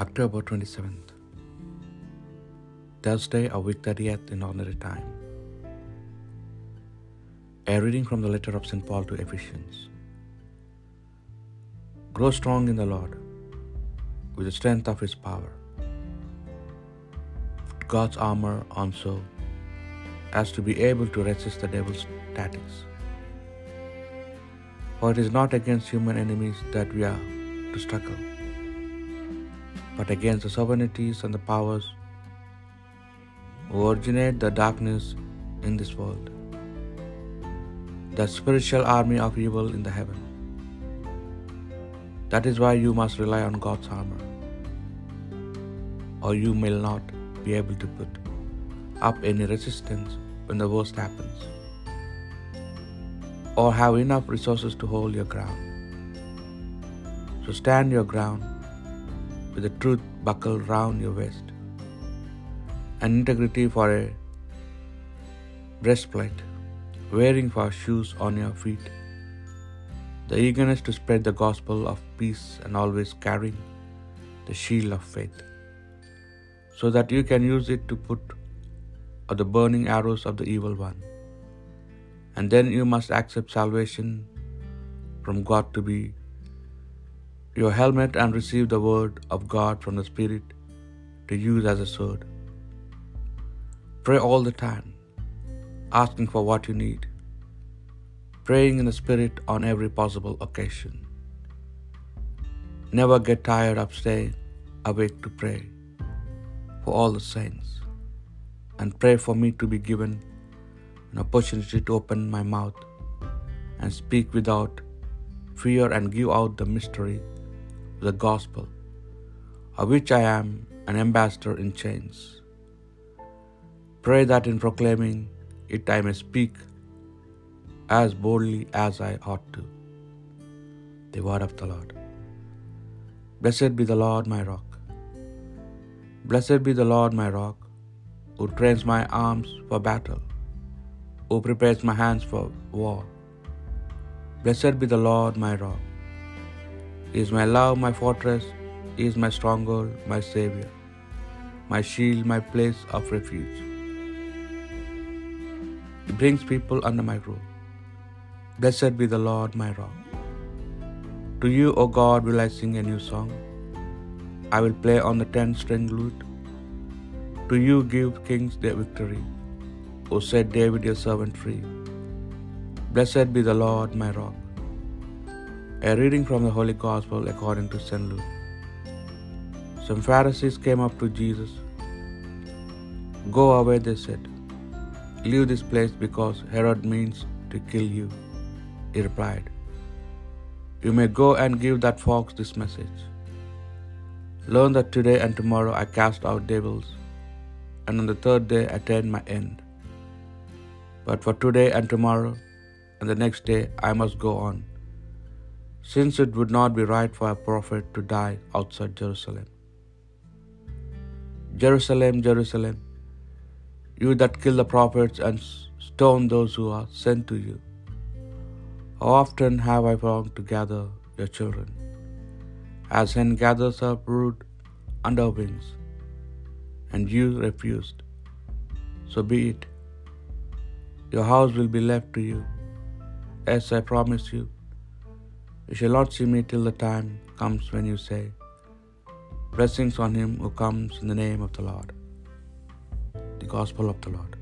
October 27th, Thursday of week 30th in ordinary time. A reading from the letter of St. Paul to Ephesians. Grow strong in the Lord with the strength of his power. God's armor on so as to be able to resist the devil's tactics. For it is not against human enemies that we are to struggle, but against the sovereignties and the powers who originate the darkness in this world, the spiritual army of evil in the heaven. That is why you must rely on God's armor, or you may not be able to put up any resistance when the worst happens, or have enough resources to hold your ground. So stand your ground with the truth buckled round your waist, and integrity for a breastplate, wearing for shoes on your feet, the eagerness to spread the gospel of peace, and always carrying the shield of faith, so that you can use it to put out the burning arrows of the evil one. And then you must accept salvation from God to be your helmet and receive the word of God from the Spirit to use as a sword. Pray all the time, asking for what you need, praying in the Spirit on every possible occasion. Never get tired of staying awake to pray for all the saints, and pray for me to be given an opportunity to open my mouth and speak without fear and give out the mystery the gospel, of which I am an ambassador in chains. Pray that in proclaiming it I may speak as boldly as I ought to. The word of the Lord. Blessed be the Lord my rock. Blessed be the Lord my rock, who trains my arms for battle, who prepares my hands for war. Blessed be the Lord my rock. Is my love, my fortress, is my stronghold, my Savior, my shield, my place of refuge. He brings people under my rule. Blessed be the Lord my rock. To you, O God, will I sing a new song. I will play on the ten string lute. To you give kings their victory, who set David your servant free. Blessed be the Lord my rock. A reading from the Holy Gospel according to St. Luke. Some Pharisees came up to Jesus. Go away, they said. Leave this place because Herod means to kill you. He replied, You may go and give that fox this message. Learn that today and tomorrow I cast out devils, and on the third day attain my end. But for today and tomorrow and the next day I must go on, since it would not be right for a prophet to die outside Jerusalem. Jerusalem, Jerusalem, you that kill the prophets and stone those who are sent to you. How often have I longed to gather your children, as hen gathers her brood under wings, and you refused. So be it. Your house will be left to you. As I promise you, you shall not see me till the time comes when you say, Blessings on him who comes in the name of the Lord. The Gospel of the Lord.